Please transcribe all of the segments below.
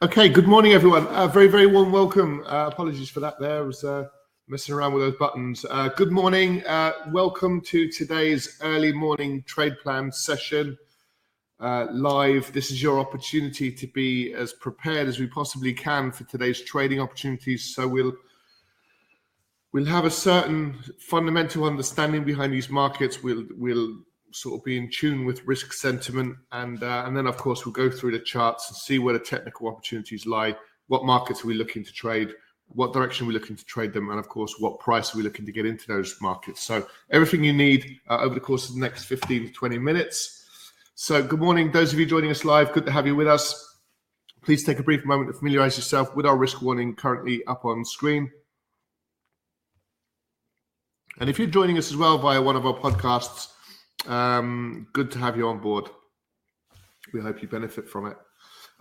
Okay, good morning, everyone. Uh, very, very warm welcome. Uh, apologies for that there. I was uh, messing around with those buttons. Uh, good morning. Uh, welcome to today's early morning trade plan session uh, live. This is your opportunity to be as prepared as we possibly can for today's trading opportunities. So we'll we'll have a certain fundamental understanding behind these markets. We'll we'll sort of be in tune with risk sentiment, and uh, and then of course we'll go through the charts and see where the technical opportunities lie. What markets are we looking to trade? What direction are we looking to trade them? And of course, what price are we looking to get into those markets? So everything you need uh, over the course of the next 15 to 20 minutes. So good morning, those of you joining us live. Good to have you with us. Please take a brief moment to familiarize yourself with our risk warning currently up on screen. And if you're joining us as well via one of our podcasts, um, good to have you on board. We hope you benefit from it.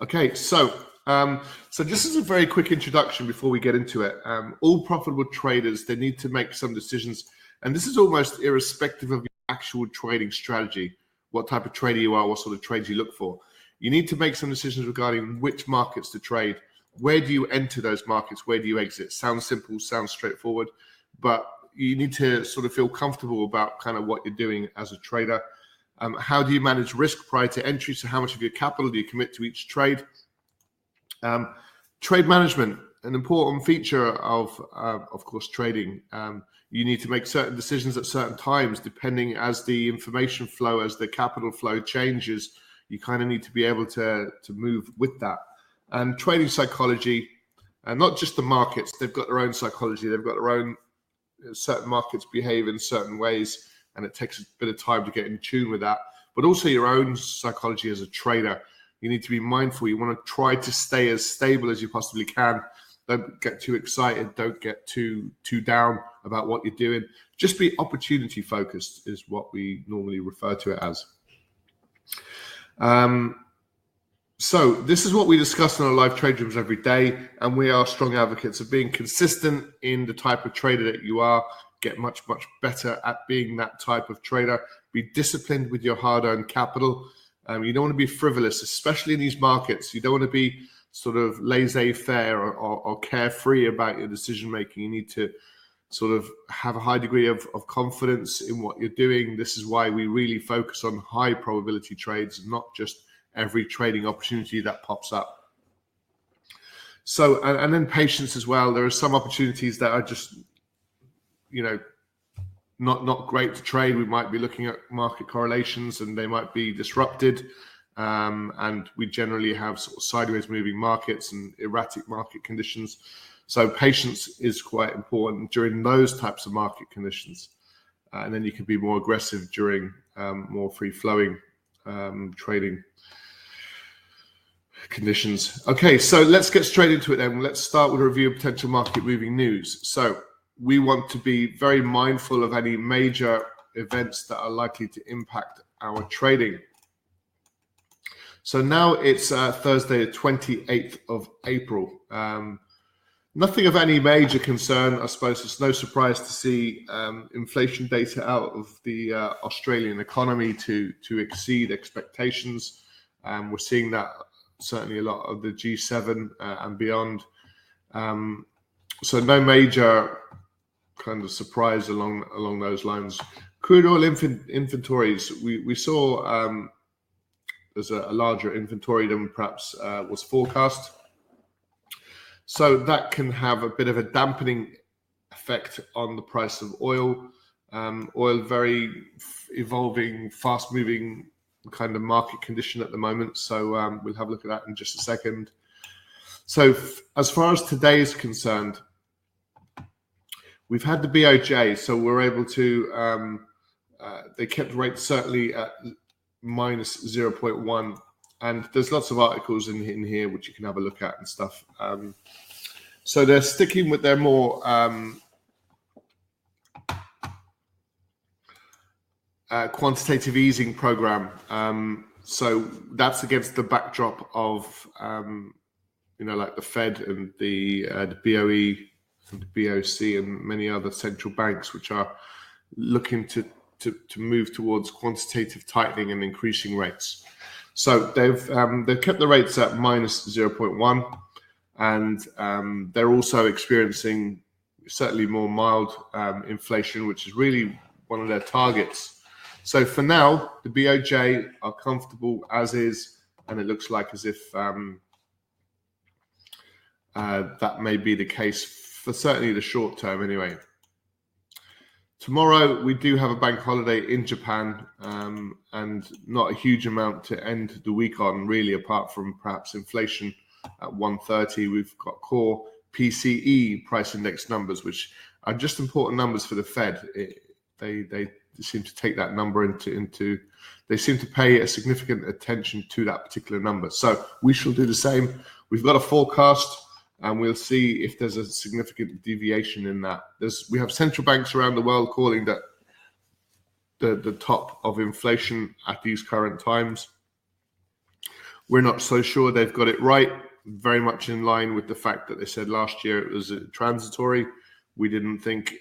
Okay, so um, so this is a very quick introduction before we get into it. Um, all profitable traders they need to make some decisions, and this is almost irrespective of your actual trading strategy, what type of trader you are, what sort of trades you look for. You need to make some decisions regarding which markets to trade. Where do you enter those markets? Where do you exit? Sounds simple, sounds straightforward, but you need to sort of feel comfortable about kind of what you're doing as a trader. Um, how do you manage risk prior to entry? So, how much of your capital do you commit to each trade? Um, trade management, an important feature of, uh, of course, trading. Um, you need to make certain decisions at certain times, depending as the information flow, as the capital flow changes. You kind of need to be able to to move with that. And trading psychology, and not just the markets, they've got their own psychology. They've got their own certain markets behave in certain ways, and it takes a bit of time to get in tune with that. But also your own psychology as a trader. You need to be mindful. You want to try to stay as stable as you possibly can. Don't get too excited. Don't get too too down about what you're doing. Just be opportunity focused is what we normally refer to it as. Um, so this is what we discuss in our live trade rooms every day, and we are strong advocates of being consistent in the type of trader that you are. Get much much better at being that type of trader. Be disciplined with your hard-earned capital. Um, you don't want to be frivolous, especially in these markets. You don't want to be sort of laissez-faire or, or, or carefree about your decision making. You need to sort of have a high degree of, of confidence in what you're doing. This is why we really focus on high probability trades, not just every trading opportunity that pops up. So, and, and then patience as well. There are some opportunities that are just, you know, not not great to trade. We might be looking at market correlations, and they might be disrupted. Um, and we generally have sort of sideways moving markets and erratic market conditions. So patience is quite important during those types of market conditions, uh, and then you can be more aggressive during um, more free flowing um, trading conditions. Okay, so let's get straight into it then. Let's start with a review of potential market moving news. So we want to be very mindful of any major events that are likely to impact our trading. So now it's uh, Thursday, the 28th of April. Um, nothing of any major concern. I suppose it's no surprise to see um, inflation data out of the uh, Australian economy to to exceed expectations. Um, we're seeing that certainly a lot of the G7 uh, and beyond. Um, so no major kind of surprise along along those lines. Crude oil inventories, we we saw um, there's a, a, larger inventory than perhaps uh, was forecast. So that can have a bit of a dampening effect on the price of oil. Um, oil very evolving, fast moving kind of market condition at the moment. So um, we'll have a look at that in just a second. So f- as far as today is concerned, we've had the BOJ, so we're able to. Um, uh, they kept rates certainly at minus 0.1 and there's lots of articles in, in here which you can have a look at and stuff um, so they're sticking with their more um, uh, quantitative easing program. Um, so that's against the backdrop of um, you know like the Fed and the uh, the BOE and the BOC and many other central banks which are looking to, to to move towards quantitative tightening and increasing rates. So they've um, they've kept the rates at minus 0.1, and um, they're also experiencing certainly more mild um, inflation, which is really one of their targets. So for now, the BOJ are comfortable as is, and it looks like as if um, uh, that may be the case for certainly the short term, anyway. Tomorrow we do have a bank holiday in Japan, um, and not a huge amount to end the week on, really, apart from perhaps inflation at 130. We've got core PCE price index numbers, which are just important numbers for the Fed. It, they they seem to take that number into into they seem to pay a significant attention to that particular number. So we shall do the same. We've got a forecast and we'll see if there's a significant deviation in that. There's we have central banks around the world calling that the the top of inflation at these current times. We're not so sure they've got it right. Very much in line with the fact that they said last year it was transitory. We didn't think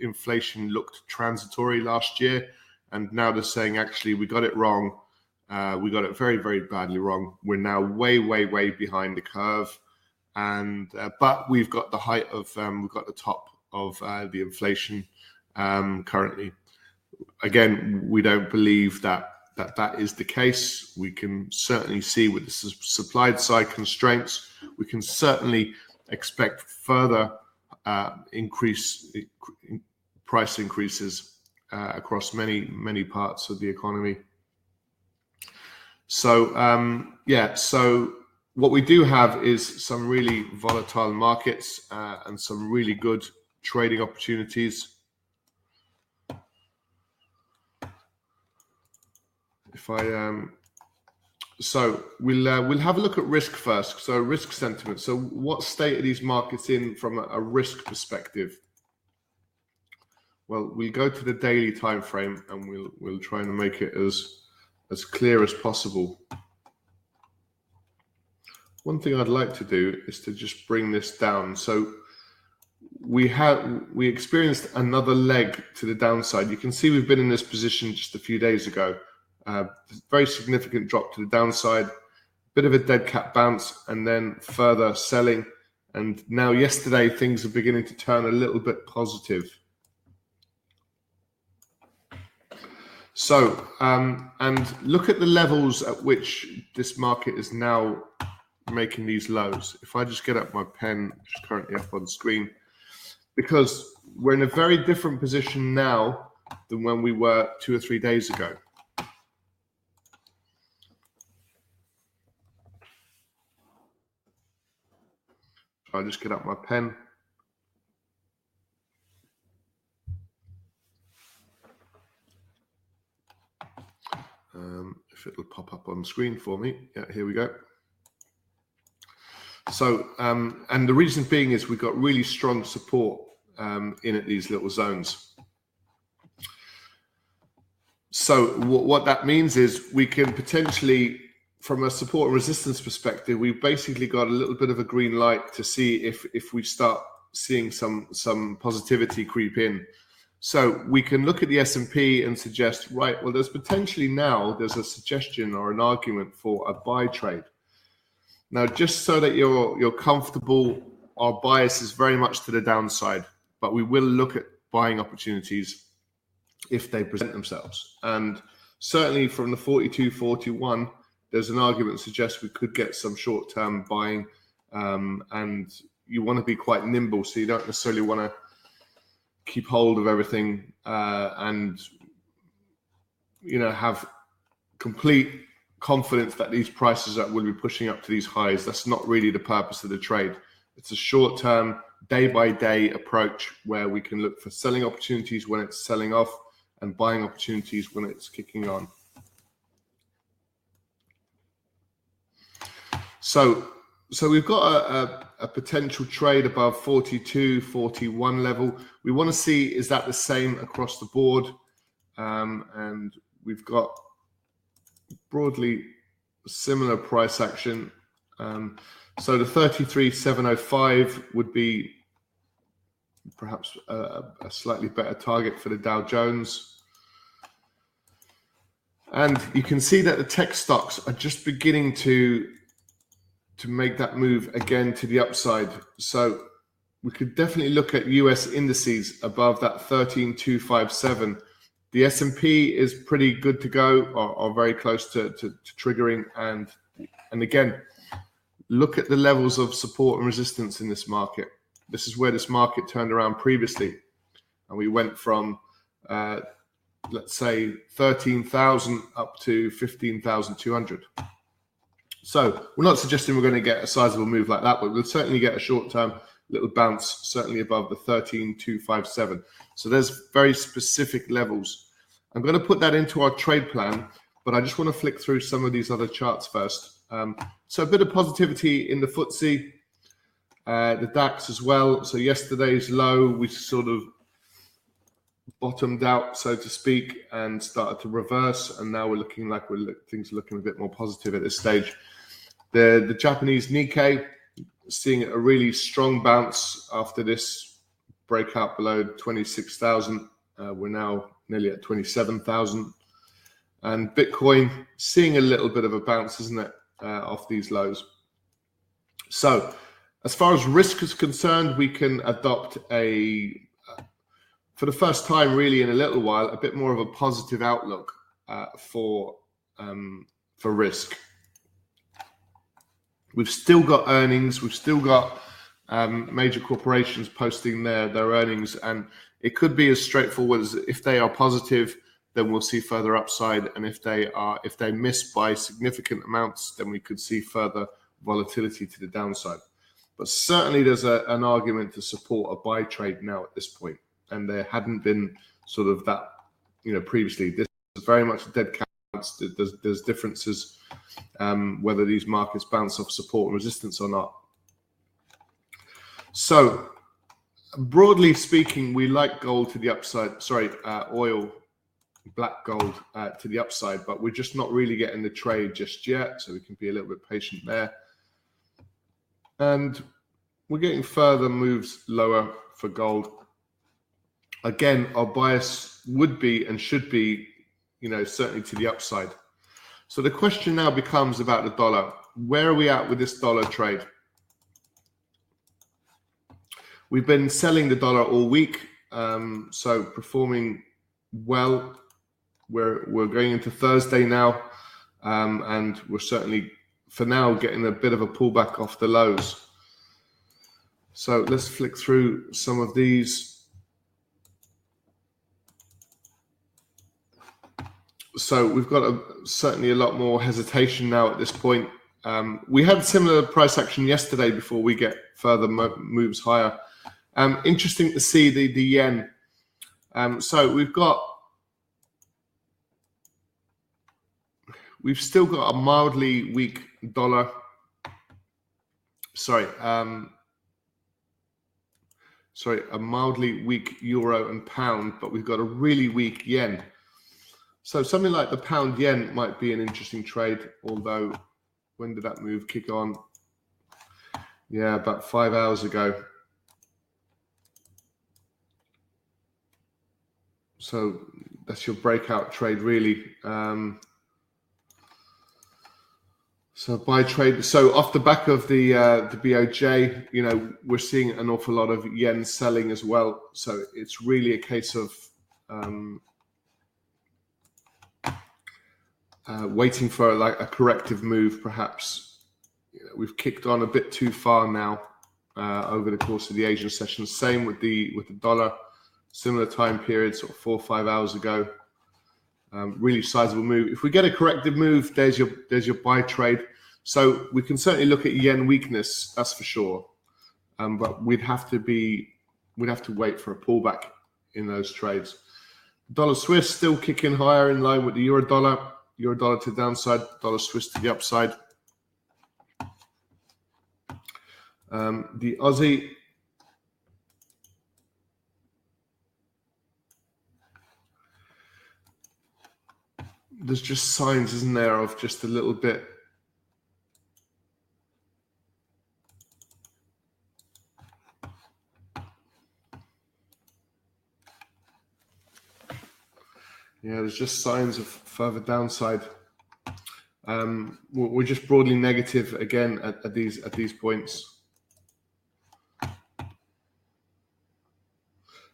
inflation looked transitory last year, and now they're saying actually we got it wrong. Uh, we got it very, very badly wrong. We're now way, way, way behind the curve and uh, but we've got the height of um, we've got the top of uh, the inflation um, currently. Again, we don't believe that that that is the case. We can certainly see with the supply side constraints, we can certainly expect further increase price increases uh, across many many parts of the economy. So um, yeah, so what we do have is some really volatile markets uh, and some really good trading opportunities. If I um, so we'll uh, we'll have a look at risk first. So risk sentiment. So what state are these markets in from a, risk perspective? Well, we'll go to the daily time frame and we'll we'll try and make it as as clear as possible. One thing I'd like to do is to just bring this down. So we had we experienced another leg to the downside. You can see we've been in this position just a few days ago. Uh, very significant drop to the downside, bit of a dead cat bounce, and then further selling. And now yesterday things are beginning to turn a little bit positive. So, um, and look at the levels at which this market is now making these lows. If I just get up my pen, which is currently up on screen, because we're in a very different position now than when we were two or three days ago. I'll just get up my pen. Um, if it'll pop up on screen for me. Yeah, here we go. So, um, and the reason being is we've got really strong support um, in at these little zones. So, what that means is we can potentially, from a support and resistance perspective, we've basically got a little bit of a green light to see if if we start seeing some some positivity creep in. So we can look at the S&P and suggest, right, well, there's potentially now there's a suggestion or an argument for a buy trade. Now, just so that you're you're comfortable, our bias is very much to the downside, but we will look at buying opportunities if they present themselves. And certainly from the 42 41, there's an argument that suggests we could get some short term buying. Um, and you want to be quite nimble, so you don't necessarily want to keep hold of everything uh, and you know have complete confidence that these prices are, will be pushing up to these highs. That's not really the purpose of the trade. It's a short term, day by day approach where we can look for selling opportunities when it's selling off and buying opportunities when it's kicking on. So, so we've got a, a, a potential trade above 42, 41 level. We want to see is that the same across the board? Um, and we've got broadly similar price action. Um, so the 33,705 would be perhaps a, a, slightly better target for the Dow Jones. And you can see that the tech stocks are just beginning to to make that move again to the upside. So we could definitely look at US indices above that 13257. The S&P is pretty good to go or, or very close to, to, to triggering and and again look at the levels of support and resistance in this market. This is where this market turned around previously and we went from uh, let's say 13,000 up to 15,200. So we're not suggesting we're going to get a sizable move like that, but we'll certainly get a short term little bounce, certainly above the 13,257. So there's very specific levels. I'm going to put that into our trade plan, but I just want to flick through some of these other charts first. Um, so a bit of positivity in the FTSE, uh, the DAX as well. So yesterday's low, we sort of bottomed out, so to speak, and started to reverse. And now we're looking like we're look, things are looking a bit more positive at this stage. The the Japanese Nikkei seeing a really strong bounce after this breakout below 26,000. Uh, we're now nearly at 27,000. And Bitcoin seeing a little bit of a bounce, isn't it, uh, off these lows. So, as far as risk is concerned, we can adopt a for the first time, really in a little while, a bit more of a positive outlook uh, for um, for risk. We've still got earnings. We've still got um, major corporations posting their their earnings, and it could be as straightforward as if they are positive, then we'll see further upside, and if they are if they miss by significant amounts, then we could see further volatility to the downside. But certainly, there's a, an argument to support a buy trade now at this point and there hadn't been sort of that, you know, previously. This is very much a dead cat. There's, there's differences um, whether these markets bounce off support and resistance or not. So, broadly speaking, we like gold to the upside. Sorry, uh, oil, black gold uh, to the upside, but we're just not really getting the trade just yet. So we can be a little bit patient there. And we're getting further moves lower for gold again, our bias would be and should be, you know, certainly to the upside. So the question now becomes about the dollar. Where are we at with this dollar trade? We've been selling the dollar all week, um, so performing well. We're we're going into Thursday now, um, and we're certainly for now getting a bit of a pullback off the lows. So let's flick through some of these. So we've got a, certainly a lot more hesitation now at this point. Um, we had similar price action yesterday before we get further mo- moves higher. Um, interesting to see the the yen. Um, so we've got we've still got a mildly weak dollar. Sorry, um, sorry, a mildly weak euro and pound, but we've got a really weak yen. So something like the pound yen might be an interesting trade, although when did that move kick on? Yeah, about five hours ago. So that's your breakout trade, really. Um, so buy trade. So off the back of the uh, the BOJ, you know, we're seeing an awful lot of yen selling as well. So it's really a case of um, uh, waiting for like a corrective move, perhaps. We've kicked on a bit too far now uh, over the course of the Asian session. Same with the with the dollar, similar time period, sort of four or five hours ago. Um, really sizable move. If we get a corrective move, there's your there's your buy trade. So we can certainly look at yen weakness, that's for sure. Um, but we'd have to be we'd have to wait for a pullback in those trades. Dollar Swiss still kicking higher in line with the euro dollar euro dollar to the downside, dollar Swiss to the upside. Um, the Aussie there's just signs, isn't there, of just a little bit Yeah, there's just signs of further downside. Um, we're just broadly negative again at, at these at these points.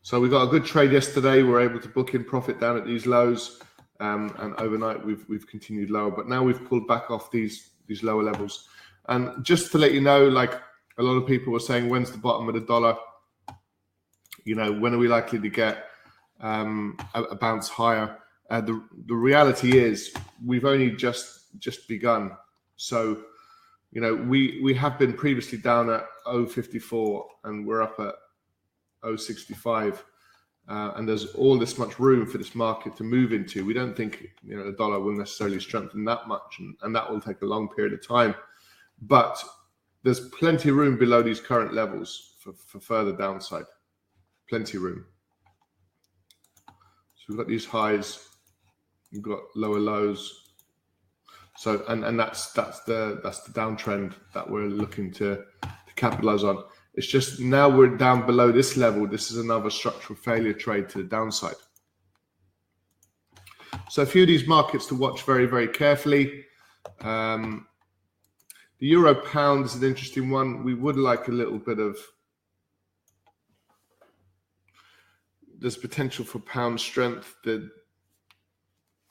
So we got a good trade yesterday. We are able to book in profit down at these lows, um, and overnight we've we've continued lower. But now we've pulled back off these these lower levels. And just to let you know, like a lot of people were saying, when's the bottom of the dollar? You know, when are we likely to get um, a, a bounce higher? Uh, the the reality is we've only just just begun. So, you know, we we have been previously down at 054 and we're up at 065. Uh, and there's all this much room for this market to move into. We don't think you know the dollar will necessarily strengthen that much, and, and that will take a long period of time. But there's plenty of room below these current levels for, for further downside. Plenty of room. We've got these highs we've got lower lows. So and and that's that's the that's the downtrend that we're looking to to capitalize on. It's just now we're down below this level. This is another structural failure trade to the downside. So a few of these markets to watch very very carefully. Um, the euro pound is an interesting one. We would like a little bit of there's potential for pound strength. The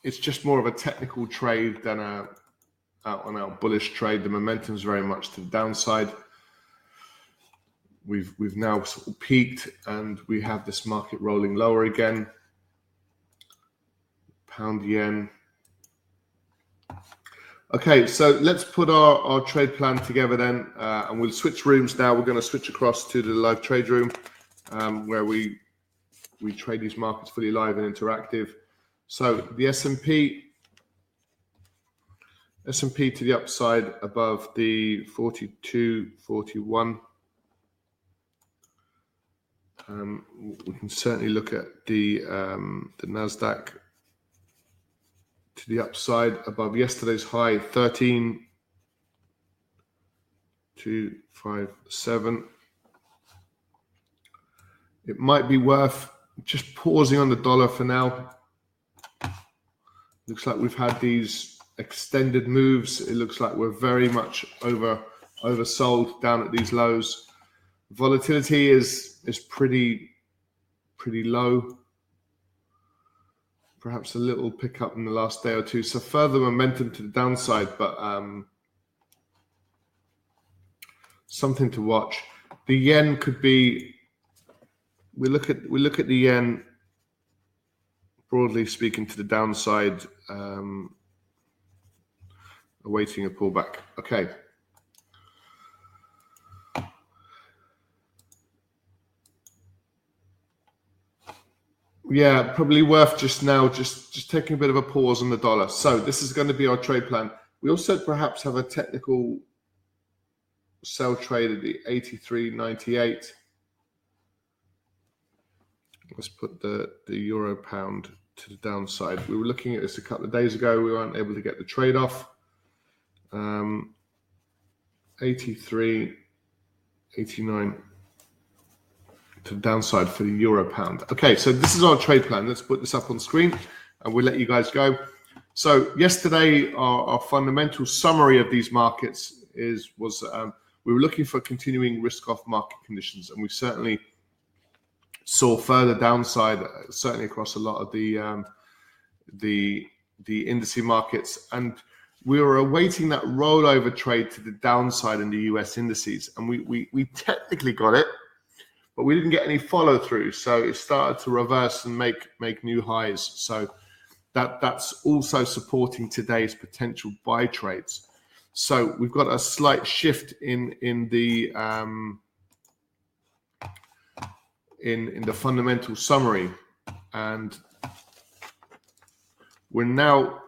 it's just more of a technical trade than a out on our bullish trade. The momentum's very much to the downside. We've we've now sort of peaked and we have this market rolling lower again. Pound yen. Okay, so let's put our, our trade plan together then, uh, and we'll switch rooms now. We're going to switch across to the live trade room, um, where we we trade these markets fully live and interactive. So the S&P S&P to the upside above the 42, 41. Um, we can certainly look at the um, the Nasdaq to the upside above yesterday's high 13 two five seven. It might be worth just pausing on the dollar for now Looks like we've had these extended moves. It looks like we're very much over oversold down at these lows. Volatility is is pretty pretty low. Perhaps a little pickup in the last day or two. So further momentum to the downside, but um, something to watch. The yen could be. We look at we look at the yen broadly speaking to the downside, um, awaiting a pullback. Okay. Yeah, probably worth just now just just taking a bit of a pause on the dollar. So this is going to be our trade plan. We also perhaps have a technical sell trade at the 83.98. Let's put the the euro pound to the downside. We were looking at this a couple of days ago. We weren't able to get the trade off. Um, 83, 89 to the downside for the euro pound. Okay, so this is our trade plan. Let's put this up on screen and we'll let you guys go. So yesterday, our, our fundamental summary of these markets is was um, we were looking for continuing risk-off market conditions, and we certainly saw further downside, certainly across a lot of the um, the the indice markets, and we were awaiting that rollover trade to the downside in the U.S. indices, and we we we technically got it, but we didn't get any follow through, so it started to reverse and make make new highs. So that that's also supporting today's potential buy trades. So we've got a slight shift in in the um, in, in the fundamental summary. And we're now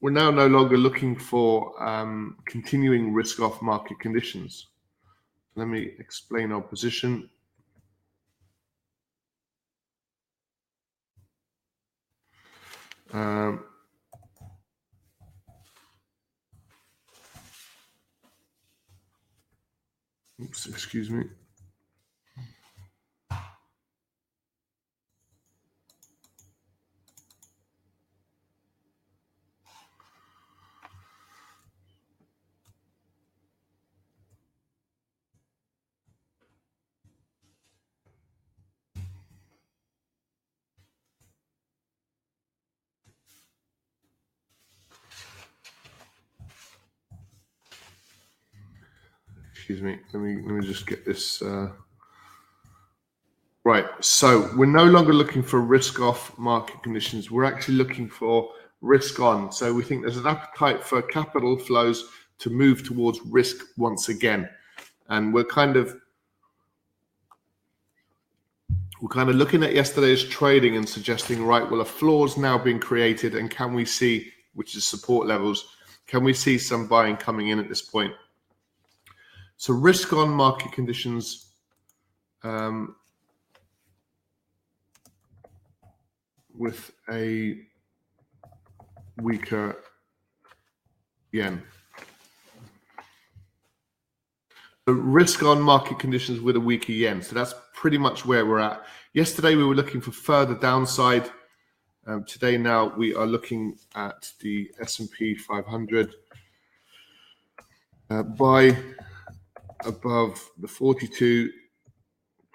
we're now no longer looking for um, continuing risk off market conditions. Let me explain our position. Um, oops, excuse me. Excuse me. Let me let me just get this. Uh, right. So we're no longer looking for risk off market conditions. We're actually looking for risk on. So we think there's an appetite for capital flows to move towards risk once again, and we're kind of we're kind of looking at yesterday's trading and suggesting, right, well, a floor's now being created, and can we see, which is support levels, can we see some buying coming in at this point? So risk on market conditions. Um, with a weaker yen. The risk on market conditions with a weaker yen. So that's pretty much where we're at. Yesterday we were looking for further downside. Um, today now we are looking at the S&P 500 uh, buy above the 42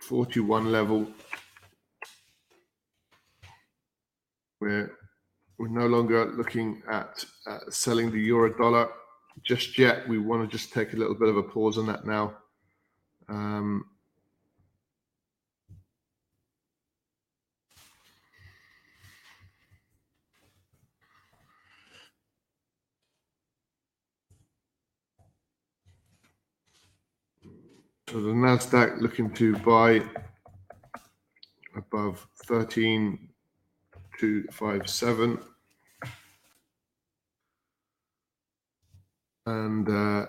41 level where we're no longer looking at uh, selling the euro dollar just yet. We want to just take a little bit of a pause on that now. Um, So the Nasdaq looking to buy above 13,257. And uh,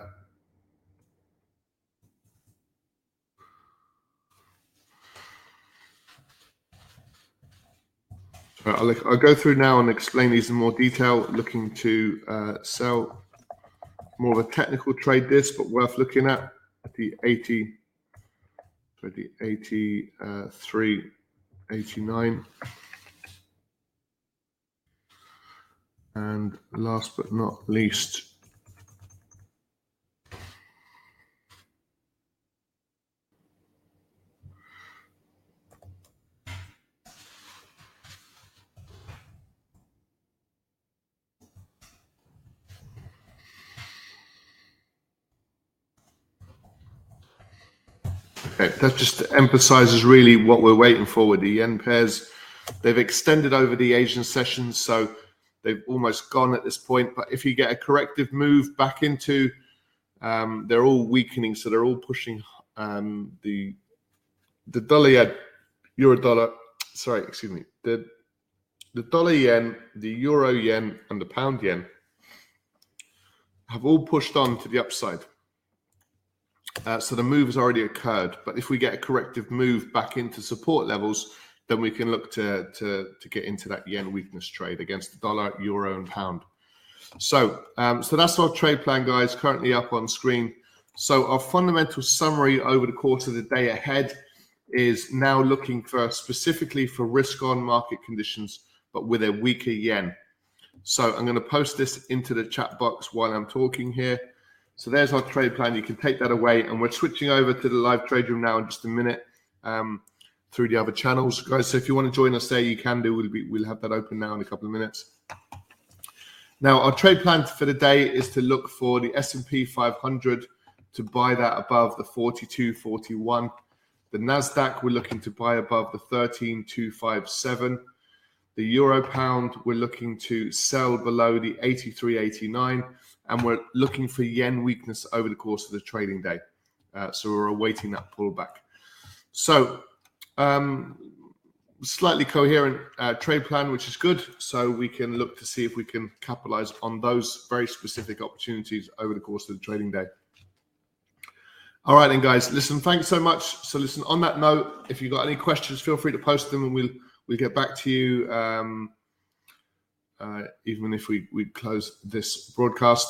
I'll, I'll, go through now and explain these in more detail, looking to uh, sell more of a technical trade this, but worth looking at the 80, so the 83, 89. And last but not least, that just emphasizes really what we're waiting for with the yen pairs. They've extended over the Asian sessions, so they've almost gone at this point. But if you get a corrective move back into, um, they're all weakening, so they're all pushing um, the the dollar yen, euro dollar. Sorry, excuse me. The the dollar yen, the euro yen, and the pound yen have all pushed on to the upside. Uh, so the move has already occurred. But if we get a corrective move back into support levels, then we can look to, to, to get into that yen weakness trade against the dollar, euro, and pound. So, um, so that's our trade plan, guys, currently up on screen. So our fundamental summary over the course of the day ahead is now looking for specifically for risk on market conditions, but with a weaker yen. So I'm going to post this into the chat box while I'm talking here. So there's our trade plan. You can take that away. And we're switching over to the live trade room now in just a minute um, through the other channels. Guys, so if you want to join us there, you can do. We'll, be, we'll have that open now in a couple of minutes. Now, our trade plan for the day is to look for the S&P 500 to buy that above the 42.41. The Nasdaq we're looking to buy above the 13.257. The euro pound we're looking to sell below the 83.89 and we're looking for yen weakness over the course of the trading day. Uh, so we're awaiting that pullback. So um, slightly coherent uh, trade plan, which is good. So we can look to see if we can capitalize on those very specific opportunities over the course of the trading day. All right, then, guys. Listen, thanks so much. So, listen. On that note, if you've got any questions, feel free to post them, and we'll we'll get back to you. Um, uh, even if we, we close this broadcast.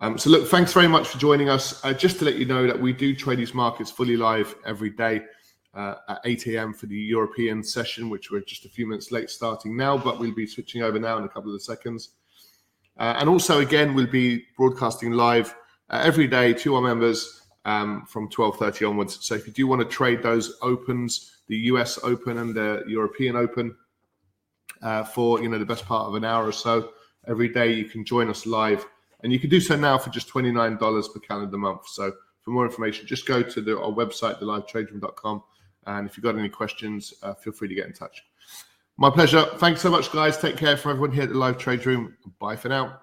Um, so, look, thanks very much for joining us. Uh, just to let you know that we do trade these markets fully live every day uh, at 8 a.m. for the European session, which we're just a few minutes late starting now, but we'll be switching over now in a couple of seconds. Uh, and also, again, we'll be broadcasting live uh, every day to our members um, from 12:30 onwards. So, if you do want to trade those opens, the US Open and the European Open, uh, for you know the best part of an hour or so every day. You can join us live, and you can do so now for just twenty nine dollars per calendar month. So for more information, just go to the, our website, thelivetraderoom.com. And if you've got any questions, uh, feel free to get in touch. My pleasure. Thanks so much, guys. Take care from everyone here at the Live Trade Room. Bye for now.